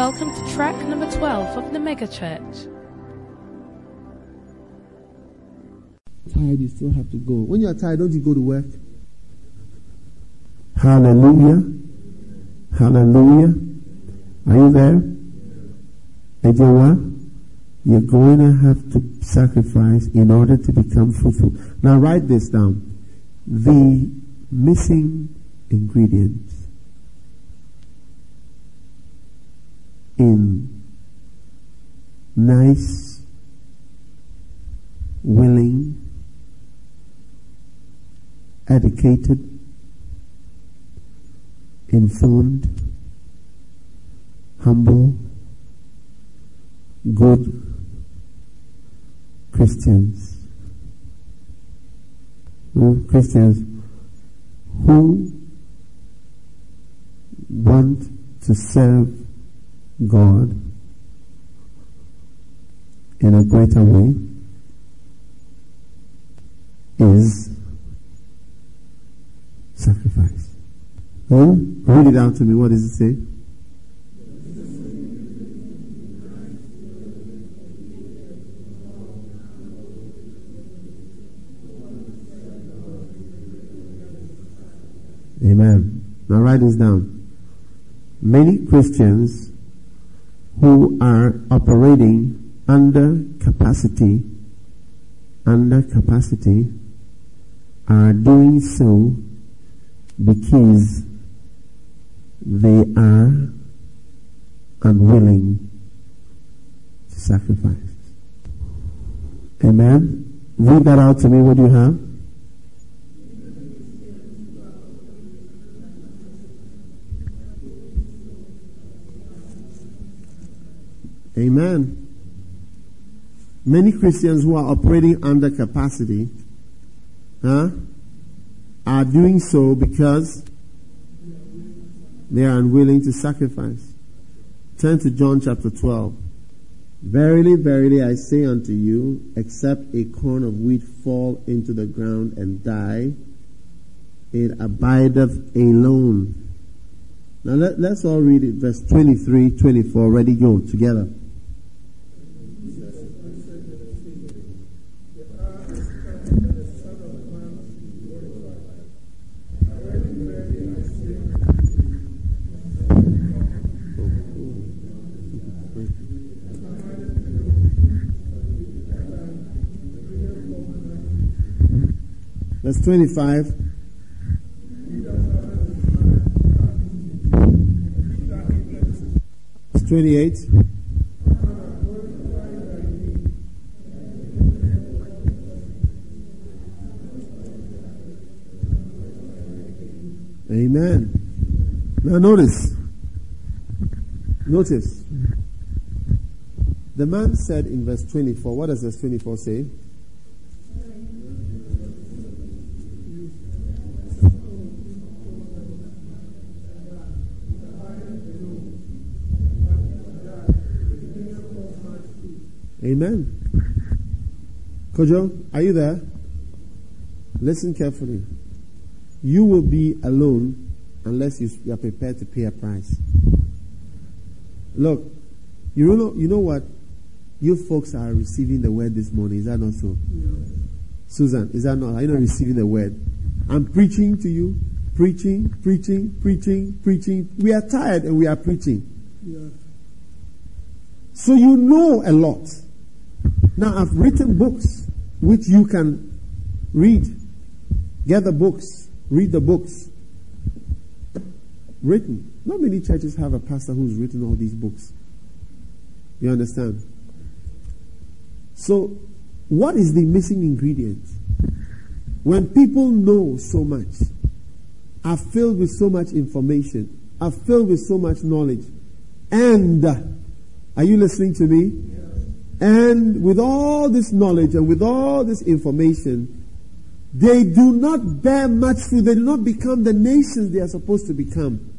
Welcome to track number 12 of the Mega Church. Tired, you still have to go. When you're tired, don't you go to work? Hallelujah. Hallelujah. Are you there? And you know what? You're going to have to sacrifice in order to become fruitful. Now write this down. The missing ingredients in nice, willing, educated, informed, humble, good Christians. Christians who want to serve God in a greater way is sacrifice. Hmm? Read it out to me. What does it say? Amen. Now write this down. Many Christians who are operating under capacity, under capacity, are doing so because they are unwilling to sacrifice. Amen. Read that out to me. What do you have? Amen. Many Christians who are operating under capacity huh, are doing so because they are unwilling to sacrifice. Turn to John chapter 12. Verily, verily, I say unto you, except a corn of wheat fall into the ground and die, it abideth alone. Now let, us all read it, verse 23, 24. Ready, go together. Verse 25. Verse 28. Amen. Now notice. Notice. The man said in verse 24, what does verse 24 say? Amen. Kojo, are you there? Listen carefully. You will be alone unless you are prepared to pay a price. Look, you know, you know what? You folks are receiving the word this morning. Is that not so? Yeah. Susan, is that not? Are you not receiving the word? I'm preaching to you, preaching, preaching, preaching, preaching. We are tired and we are preaching. Yeah. So you know a lot. Now, I've written books which you can read. Get the books, read the books. Written. Not many churches have a pastor who's written all these books. You understand? So, what is the missing ingredient? When people know so much, are filled with so much information, are filled with so much knowledge, and uh, are you listening to me? And with all this knowledge and with all this information, they do not bear much fruit. They do not become the nations they are supposed to become.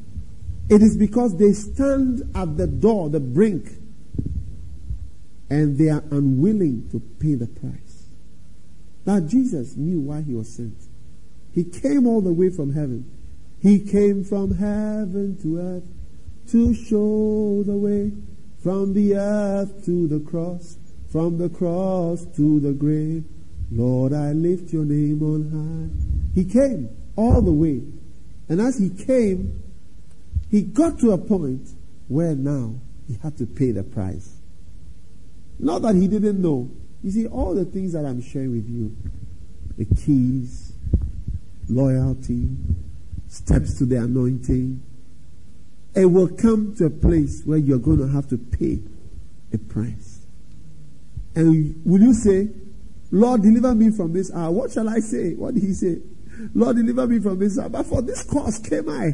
It is because they stand at the door, the brink, and they are unwilling to pay the price. Now, Jesus knew why he was sent. He came all the way from heaven. He came from heaven to earth to show the way from the earth to the cross, from the cross to the grave. Lord, I lift your name on high. He came all the way. And as he came, he got to a point where now he had to pay the price. Not that he didn't know. You see, all the things that I'm sharing with you, the keys, loyalty, steps to the anointing, it will come to a place where you're going to have to pay a price. And will you say, Lord, deliver me from this hour? What shall I say? What did he say? Lord, deliver me from this hour. But for this cause came I.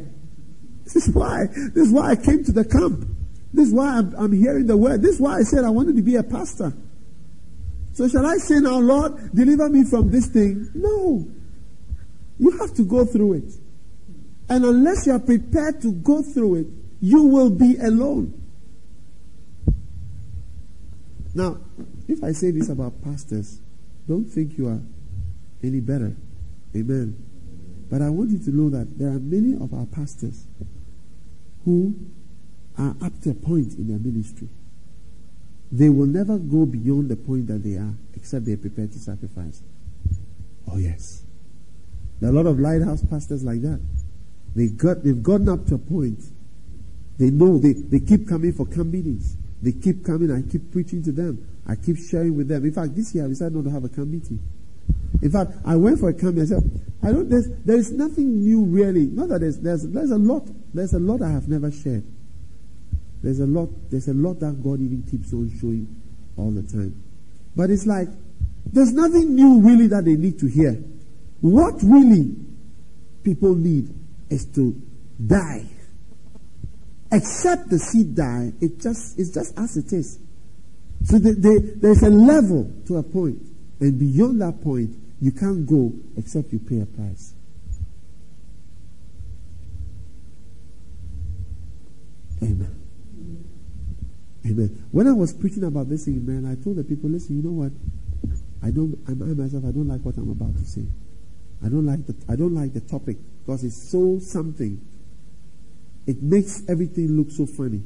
This is why. This is why I came to the camp. This is why I'm, I'm hearing the word. This is why I said I wanted to be a pastor. So shall I say now, Lord, deliver me from this thing? No. You have to go through it. And unless you are prepared to go through it, you will be alone. Now, if I say this about pastors, don't think you are any better. Amen. But I want you to know that there are many of our pastors who are up to a point in their ministry. They will never go beyond the point that they are, except they are prepared to sacrifice. Oh, yes. There are a lot of lighthouse pastors like that. They got, they've gotten up to a point. They know they, they keep coming for camp meetings. They keep coming. I keep preaching to them. I keep sharing with them. In fact, this year I decided not to have a camp meeting. In fact, I went for a camp meeting. I said, I don't, there's, there is nothing new really. Not that there's, there's, there's a lot, there's a lot I have never shared. There's a lot, there's a lot that God even keeps on showing all the time. But it's like, there's nothing new really that they need to hear. What really people need is to die. Except the seed die, it just it's just as it is. So the, the, there's a level to a point, and beyond that point, you can't go except you pay a price. Amen. Amen. When I was preaching about this thing, man, I told the people, listen, you know what? I don't, I myself, I don't like what I'm about to say. I don't like the, I don't like the topic because it's so something. It makes everything look so funny.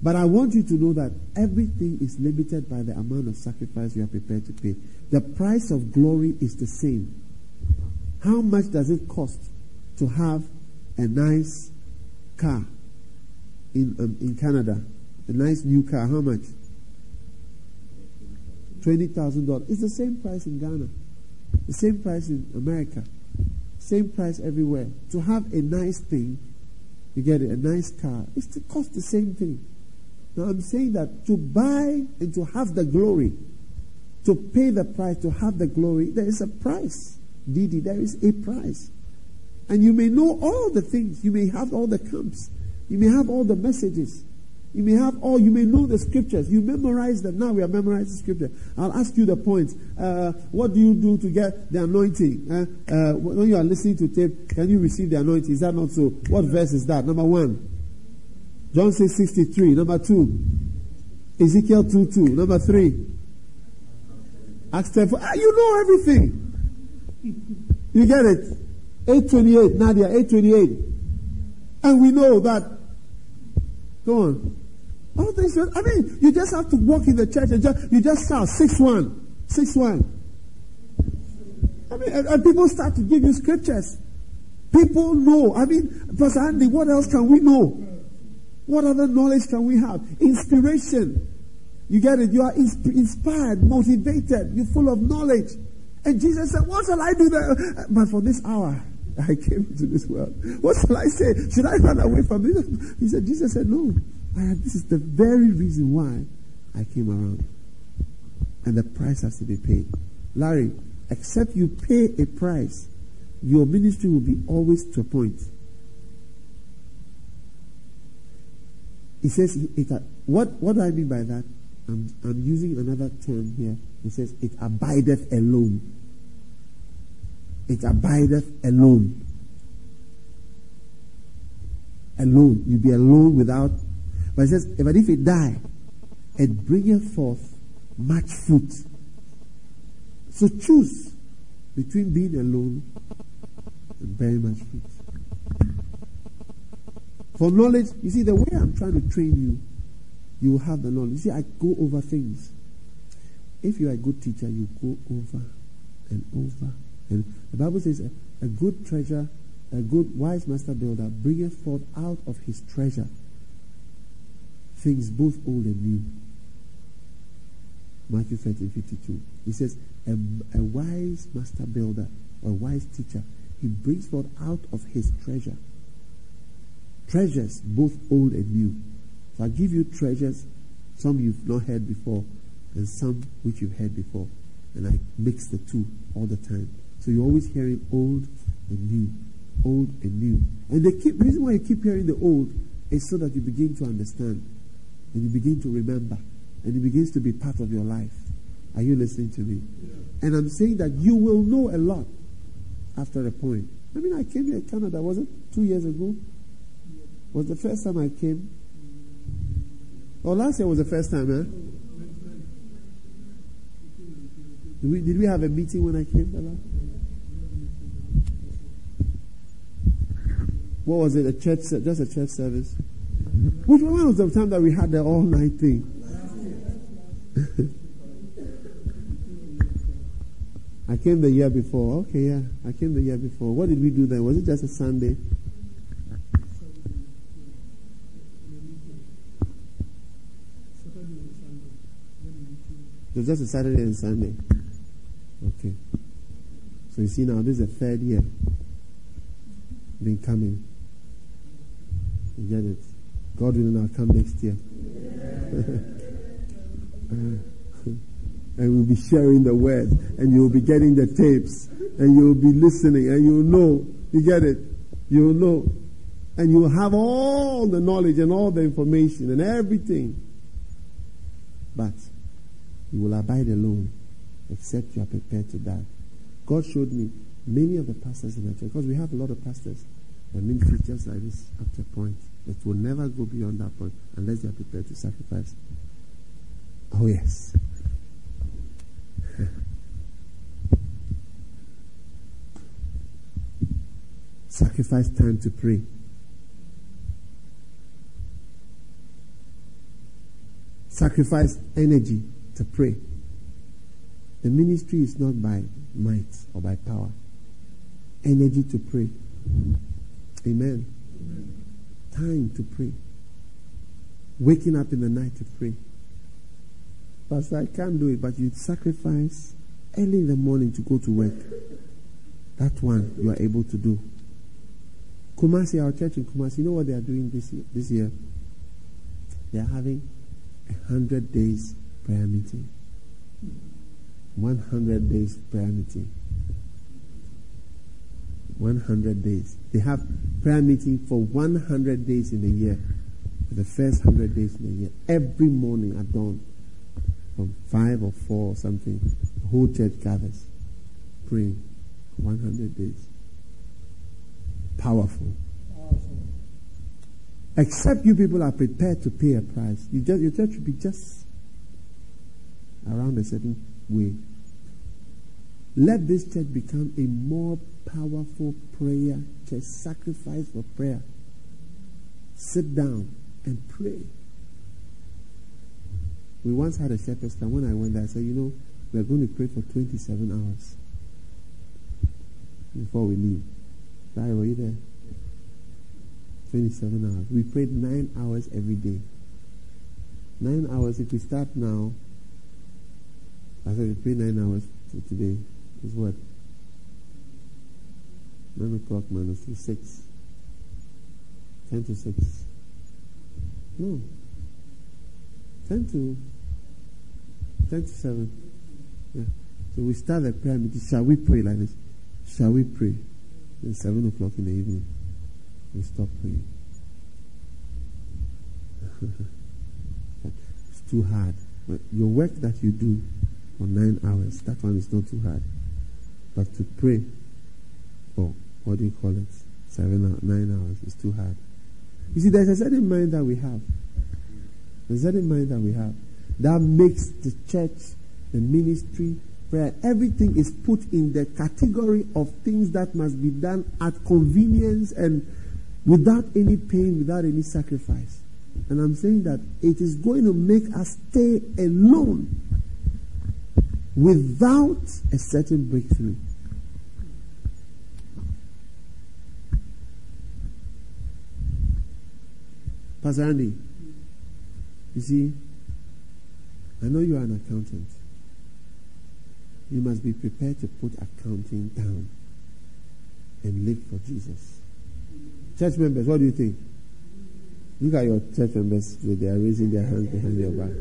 But I want you to know that everything is limited by the amount of sacrifice you are prepared to pay. The price of glory is the same. How much does it cost to have a nice car in um, in Canada? A nice new car. How much? Twenty thousand dollars. It's the same price in Ghana. The same price in America. Same price everywhere. To have a nice thing, you get it, a nice car, it's to cost the same thing. Now I'm saying that to buy and to have the glory, to pay the price, to have the glory, there is a price. Didi, there is a price. And you may know all the things. You may have all the camps. You may have all the messages. You may have all, you may know the scriptures. You memorize them. Now we are memorizing scripture. I'll ask you the points. Uh, what do you do to get the anointing? Uh, uh, when you are listening to tape, can you receive the anointing? Is that not so? What verse is that? Number one. John 6 63. Number two. Ezekiel 2 2. Number three. Acts 10 4. Ah, you know everything. You get it? 828. Nadia, 828. And we know that. Go on. All things. I mean, you just have to walk in the church and just you just one, six one. I mean, and, and people start to give you scriptures. People know. I mean, Pastor Andy, what else can we know? What other knowledge can we have? Inspiration. You get it? You are insp- inspired, motivated. You're full of knowledge. And Jesus said, What shall I do there? But for this hour, I came into this world. What shall I say? Should I run away from this? He said, Jesus said, No. I, this is the very reason why I came around. And the price has to be paid. Larry, except you pay a price, your ministry will be always to a point. He says, it, uh, what, what do I mean by that? I'm, I'm using another term here. He says, it abideth alone. It abideth alone. Alone. You'll be alone without. But it says, but if it die, it bringeth forth much fruit. So choose between being alone and bearing much fruit. For knowledge, you see, the way I'm trying to train you, you will have the knowledge. You see, I go over things. If you are a good teacher, you go over and over. And the Bible says a, a good treasure, a good wise master builder bringeth forth out of his treasure things both old and new. Matthew 13, 52. He says, a, a wise master builder a wise teacher, he brings forth out of his treasure treasures, both old and new. So I give you treasures, some you've not heard before, and some which you've heard before. And I mix the two all the time. So you're always hearing old and new, old and new. And the reason why you keep hearing the old is so that you begin to understand and you begin to remember and it begins to be part of your life. Are you listening to me? Yeah. And I'm saying that you will know a lot after a point. I mean, I came here to Canada, was it two years ago? Was the first time I came? Oh, last year was the first time, huh? Did we, did we have a meeting when I came? Bella? What was it? A church, just a church service? Which one was the time that we had the all night thing? I came the year before. Okay, yeah. I came the year before. What did we do then? Was it just a Sunday? It was just a Saturday and Sunday. Okay. So you see now, this is the third year. Been coming. You get it? God willing, I'll come next year. and we'll be sharing the word, and you'll be getting the tapes, and you'll be listening, and you'll know. You get it? You'll know. And you'll have all the knowledge and all the information and everything. But you will abide alone except you are prepared to die. God showed me many of the pastors in the church, because we have a lot of pastors and ministry just like this to a point. It will never go beyond that point unless they are prepared to sacrifice. Oh, yes. sacrifice time to pray. Sacrifice energy to pray. The ministry is not by might or by power. Energy to pray. Amen. Amen. Time to pray. Waking up in the night to pray. Pastor, I can't do it, but you sacrifice early in the morning to go to work. That one you are able to do. Kumasi, our church in Kumasi, you know what they are doing this year? This year? They are having a hundred days prayer meeting. 100 days prayer meeting. 100 days. They have prayer meeting for 100 days in the year. For the first 100 days in the year. Every morning at dawn. From 5 or 4 or something. The whole church gathers. Praying. 100 days. Powerful. Powerful. Except you people are prepared to pay a price. You just, your church should be just around a certain way. Let this church become a more powerful prayer church. Sacrifice for prayer. Sit down and pray. We once had a shepherd's camp. When I went there, I said, you know, we are going to pray for 27 hours before we leave. Larry, were you there? 27 hours. We prayed nine hours every day. Nine hours. If we start now, I said we pray nine hours to today. Is what? Nine o'clock minus two, six. Ten to six. No. Ten to ten to seven. Yeah. So we start the prayer meeting. Shall we pray like this? Shall we pray? Then seven o'clock in the evening, we stop praying. it's too hard. But your work that you do for nine hours, that one is not too hard. But to pray for, what do you call it, seven, or nine hours is too hard. You see, there's a certain mind that we have. There's a certain mind that we have that makes the church, the ministry, prayer, everything is put in the category of things that must be done at convenience and without any pain, without any sacrifice. And I'm saying that it is going to make us stay alone without a certain breakthrough. Pastor Andy, you see, I know you are an accountant. You must be prepared to put accounting down and live for Jesus. Church members, what do you think? Look at your church members, they are raising their hands behind your back.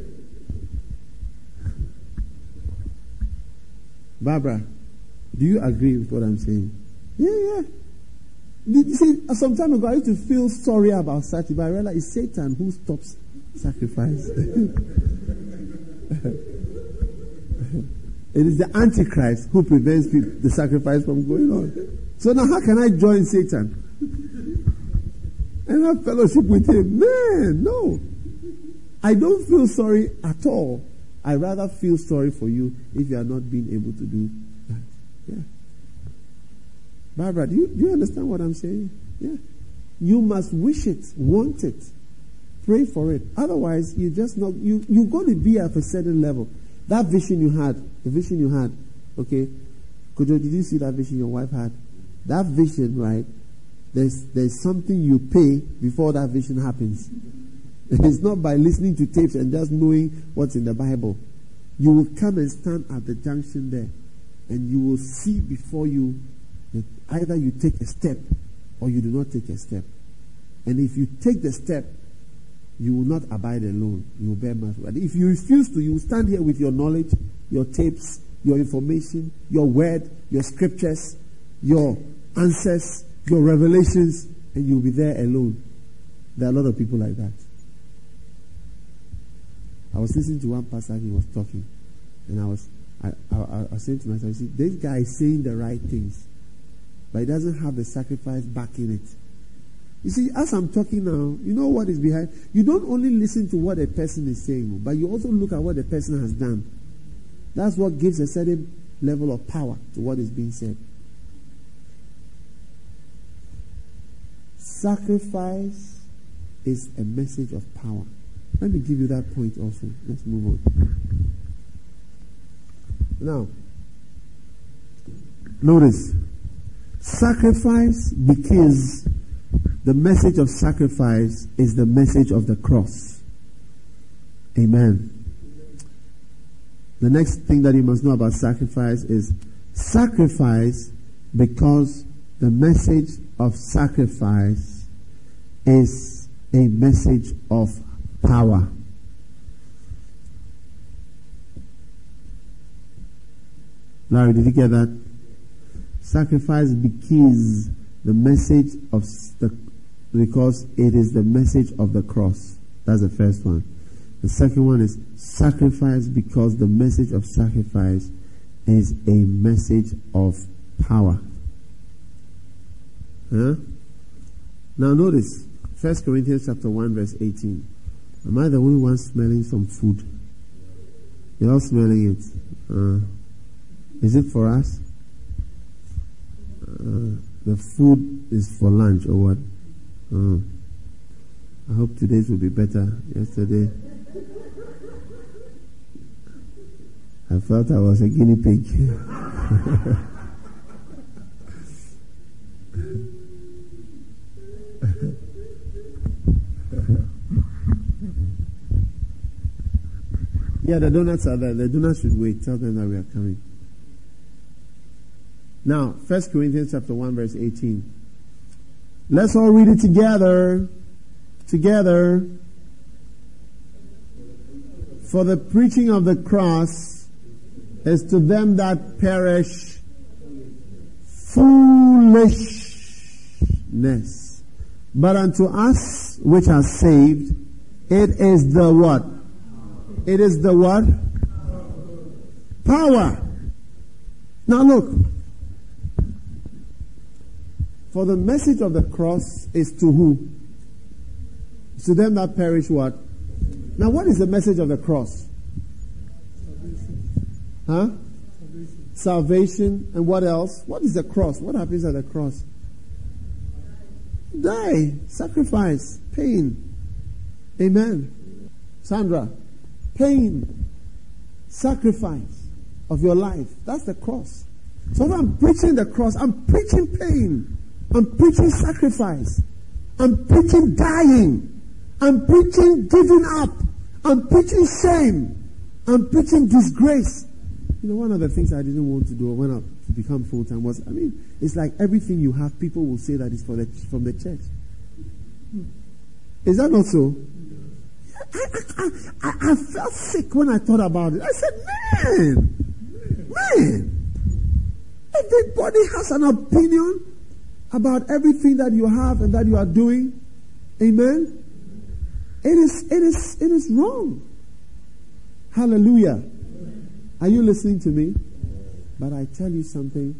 Barbara, do you agree with what I'm saying? Yeah, yeah. You see, uh, some time ago I used to feel sorry about Sati, but I realized it's Satan who stops sacrifice. it is the Antichrist who prevents the sacrifice from going on. So now, how can I join Satan and have fellowship with him? Man, no. I don't feel sorry at all. I rather feel sorry for you if you are not being able to do. Barbara, do you, do you understand what I'm saying? Yeah. You must wish it, want it, pray for it. Otherwise, you just not you you're going to be at a certain level. That vision you had, the vision you had, okay. Kojo, did you see that vision your wife had? That vision, right? There's there's something you pay before that vision happens. It's not by listening to tapes and just knowing what's in the Bible. You will come and stand at the junction there, and you will see before you either you take a step or you do not take a step. And if you take the step, you will not abide alone. You will bear much. But if you refuse to, you will stand here with your knowledge, your tapes, your information, your word, your scriptures, your answers, your revelations, and you'll be there alone. There are a lot of people like that. I was listening to one pastor, he was talking, and I was, I, I, I was saying to myself, see, this guy is saying the right things, but it doesn't have the sacrifice backing it. You see, as I'm talking now, you know what is behind? You don't only listen to what a person is saying, but you also look at what the person has done. That's what gives a certain level of power to what is being said. Sacrifice is a message of power. Let me give you that point also. Let's move on. Now, notice sacrifice because the message of sacrifice is the message of the cross. Amen. The next thing that you must know about sacrifice is sacrifice because the message of sacrifice is a message of power. Larry, did you get that? Sacrifice because the message of the because it is the message of the cross. That's the first one. The second one is sacrifice because the message of sacrifice is a message of power. Huh? Now notice, 1 Corinthians chapter 1 verse 18. Am I the only one smelling some food? You're all smelling it. Uh, is it for us? The food is for lunch or what? Uh, I hope today's will be better. Yesterday, I felt I was a guinea pig. yeah, the donuts are there. The donuts should wait. Tell them that we are coming. Now, 1 Corinthians chapter 1 verse 18. Let's all read it together. Together. For the preaching of the cross is to them that perish foolishness. But unto us which are saved, it is the what? It is the what? Power. Now look. For the message of the cross is to who? to them that perish what? Now what is the message of the cross? Salvation. Huh? Salvation. And what else? What is the cross? What happens at the cross? Die. Sacrifice. Pain. Amen. Sandra, pain. Sacrifice of your life. That's the cross. So if I'm preaching the cross, I'm preaching pain. I'm preaching sacrifice. I'm preaching dying. I'm preaching giving up. I'm preaching shame. I'm preaching disgrace. You know, one of the things I didn't want to do when I to become full time was, I mean, it's like everything you have, people will say that it's for the, from the church. Is that not so? I, I, I, I felt sick when I thought about it. I said, man, man, everybody has an opinion about everything that you have and that you are doing. Amen. It is, it is, it is wrong. Hallelujah. Are you listening to me? But I tell you something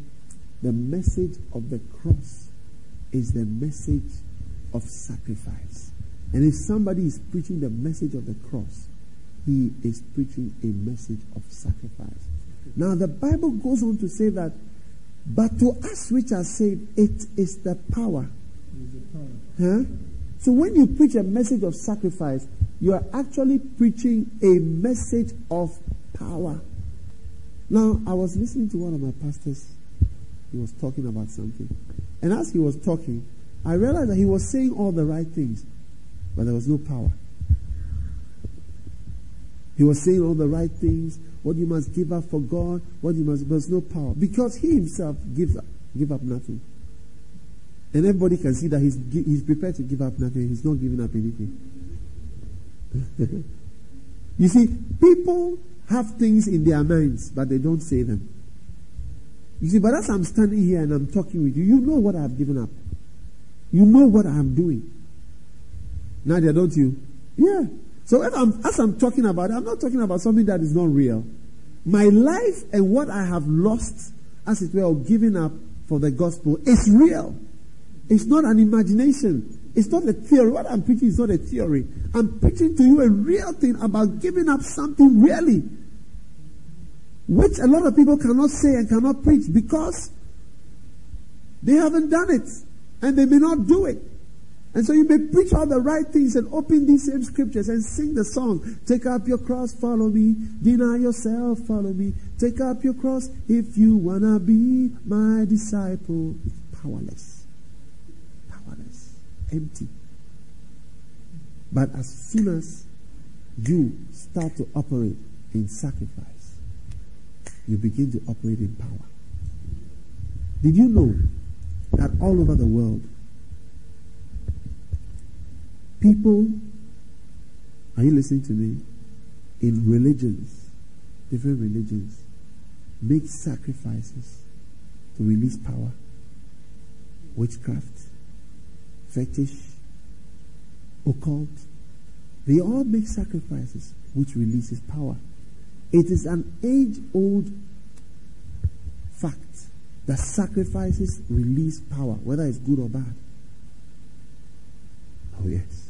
the message of the cross is the message of sacrifice. And if somebody is preaching the message of the cross, he is preaching a message of sacrifice. Now, the Bible goes on to say that, but to us which are saved, it is the power. Huh? So when you preach a message of sacrifice, you are actually preaching a message of power. Now, I was listening to one of my pastors. He was talking about something. And as he was talking, I realized that he was saying all the right things, but there was no power. He was saying all the right things, what you must give up for God, what you must, there's no power. Because he himself gives up, give up nothing. And everybody can see that he's, he's prepared to give up nothing. He's not giving up anything. you see, people have things in their minds, but they don't say them. You see, but as I'm standing here and I'm talking with you, you know what I've given up. You know what I'm doing. Nadia, don't you? Yeah. So I'm, as I'm talking about it, I'm not talking about something that is not real. My life and what I have lost, as it were, or given up for the gospel is real. It's not an imagination. It's not a theory. What I'm preaching is not a theory. I'm preaching to you a real thing about giving up something really, which a lot of people cannot say and cannot preach because they haven't done it and they may not do it. And so you may preach all the right things and open these same scriptures and sing the song. Take up your cross, follow me. Deny yourself, follow me. Take up your cross if you wanna be my disciple. It's powerless Powerless. empty. But as soon as you start to operate in sacrifice, you begin to operate in power. Did you know that all over the world, people, are you listening to me? In religions, different religions, make sacrifices to release power, witchcraft, fetish, occult, they all make sacrifices which releases power. It is an age old fact that sacrifices release power, whether it's good or bad. Oh, yes.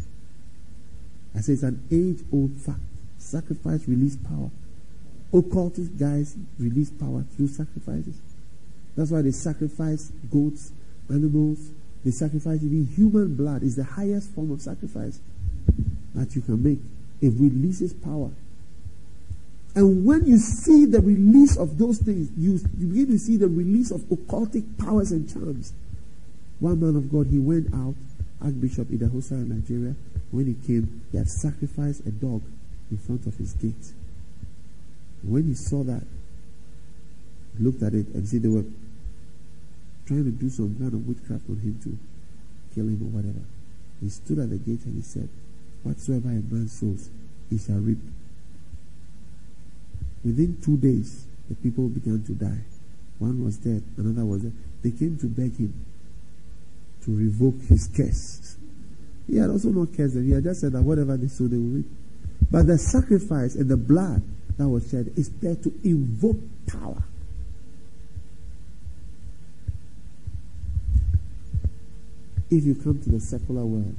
I say it's an age old fact. Sacrifice release power. Occultist guys release power through sacrifices. That's why they sacrifice goats, animals, they sacrifice even human blood is the highest form of sacrifice that you can make. It releases power. And when you see the release of those things, you, you begin to see the release of occultic powers and charms. One man of God, he went out, Archbishop Idahosa in Nigeria. When he came, he had sacrificed a dog in front of his gate. When he saw that, he looked at it and see they were trying to do some kind of witchcraft on him to kill him or whatever. He stood at the gate and he said, Whatsoever a man sows, he shall reap. Within two days, the people began to die. One was dead, another was dead. They came to beg him to revoke his curse. He had also not cursed them. He had just said that whatever they sow, they will reap. But the sacrifice and the blood that was shed is there to invoke power. if you come to the secular world,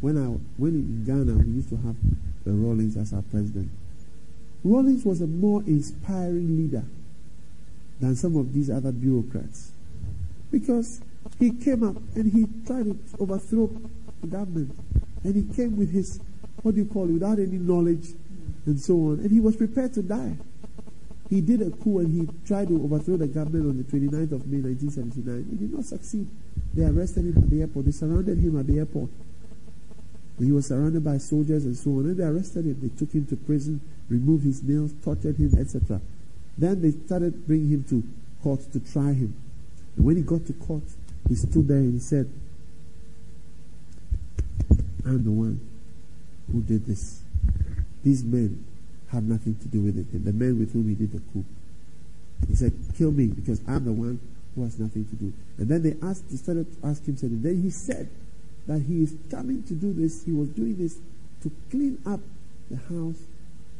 when I when in Ghana we used to have the Rawlings as our president, Rawlings was a more inspiring leader than some of these other bureaucrats, because he came up and he tried to overthrow the government. And he came with his, what do you call it, without any knowledge and so on. And he was prepared to die. He did a coup and he tried to overthrow the government on the 29th of May 1979. He did not succeed. They arrested him at the airport. They surrounded him at the airport. He was surrounded by soldiers and so on. And they arrested him. They took him to prison, removed his nails, tortured him, etc. Then they started bringing him to court to try him. And when he got to court, he stood there and he said, I'm the one who did this. These men had nothing to do with it. And The men with whom he did the coup. He said, Kill me because I'm the one who has nothing to do. And then they asked, they started to ask him something. Then he said that he is coming to do this. He was doing this to clean up the house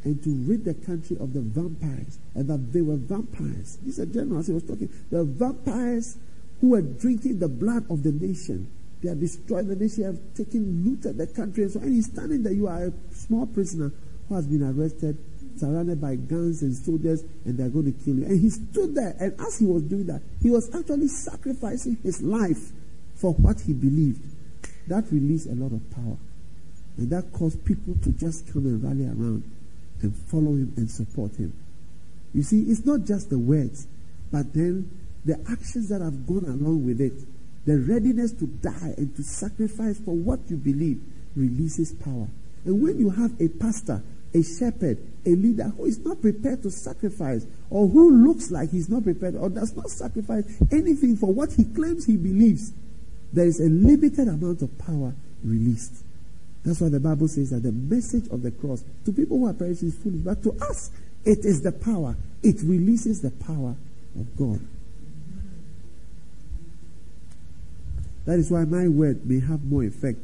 and to rid the country of the vampires. And that they were vampires. These are generals he was talking. The vampires who were drinking the blood of the nation. They have destroyed the nation, have taken, looted the country. And so, and he's standing there. You are a small prisoner who has been arrested, surrounded by guns and soldiers, and they're going to kill you. And he stood there, and as he was doing that, he was actually sacrificing his life for what he believed. That released a lot of power. And that caused people to just come and rally around and follow him and support him. You see, it's not just the words, but then the actions that have gone along with it, the readiness to die and to sacrifice for what you believe releases power. And when you have a pastor, a shepherd, a leader who is not prepared to sacrifice, or who looks like he's not prepared, or does not sacrifice anything for what he claims he believes, there is a limited amount of power released. That's why the Bible says that the message of the cross to people who are perishing is foolish, but to us, it is the power. It releases the power of God. That is why my word may have more effect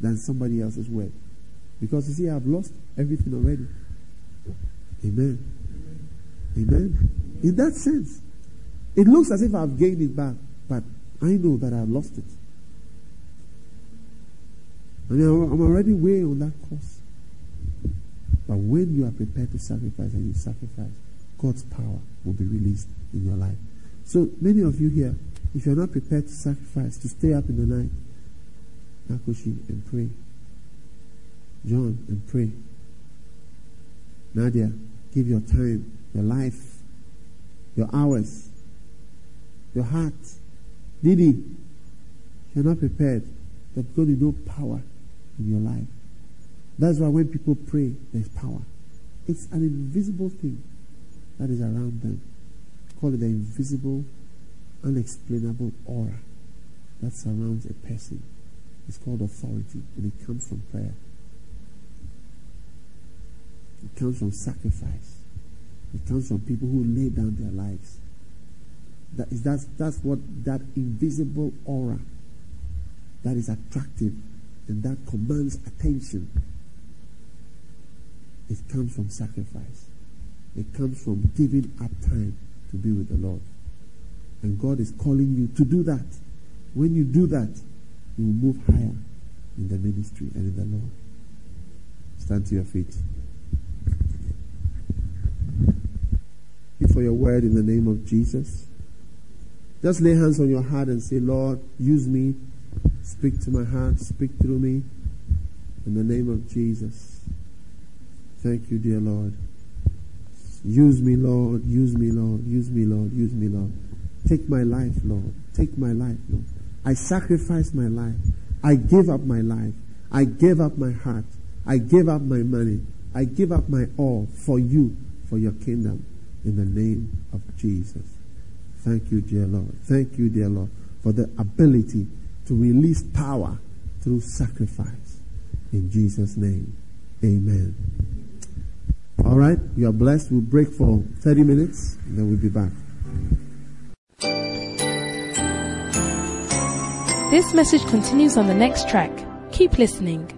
than somebody else's word. Because you see, I've lost everything already. Amen. Amen. In that sense, it looks as if I've gained it back, but I know that I've lost it. And I'm already way on that course. But when you are prepared to sacrifice and you sacrifice, God's power will be released in your life. So many of you here, if you're not prepared to sacrifice, to stay up in the night, Nakoshi, and pray. John, and pray. Nadia, give your time, your life, your hours, your heart. Didi, you're not prepared, there's going to be no power in your life. That's why when people pray, there's power. It's an invisible thing that is around them. Call it the invisible, unexplainable aura that surrounds a person. It's called authority, and it comes from prayer. It comes from sacrifice. It comes from people who lay down their lives. That is that's that's what that invisible aura that is attractive and that commands attention. It comes from sacrifice. It comes from giving up time to be with the Lord. And God is calling you to do that. When you do that, you will move higher in the ministry and in the Lord. Stand to your feet. For your word in the name of Jesus. Just lay hands on your heart and say, Lord, use me. Speak to my heart. Speak through me. In the name of Jesus. Thank you, dear Lord. Use me, Lord. Use me, Lord. Use me, Lord. Use me, Lord. Take my life, Lord. Take my life, Lord. I sacrifice my life. I give up my life. I give up my heart. I give up my money. I give up my all for you, for your kingdom, in the name of Jesus. Thank you, dear Lord. Thank you, dear Lord, for the ability to release power through sacrifice. In Jesus' name, amen. All right, you are blessed. We'll break for 30 minutes, and then we'll be back. This message continues on the next track. Keep listening.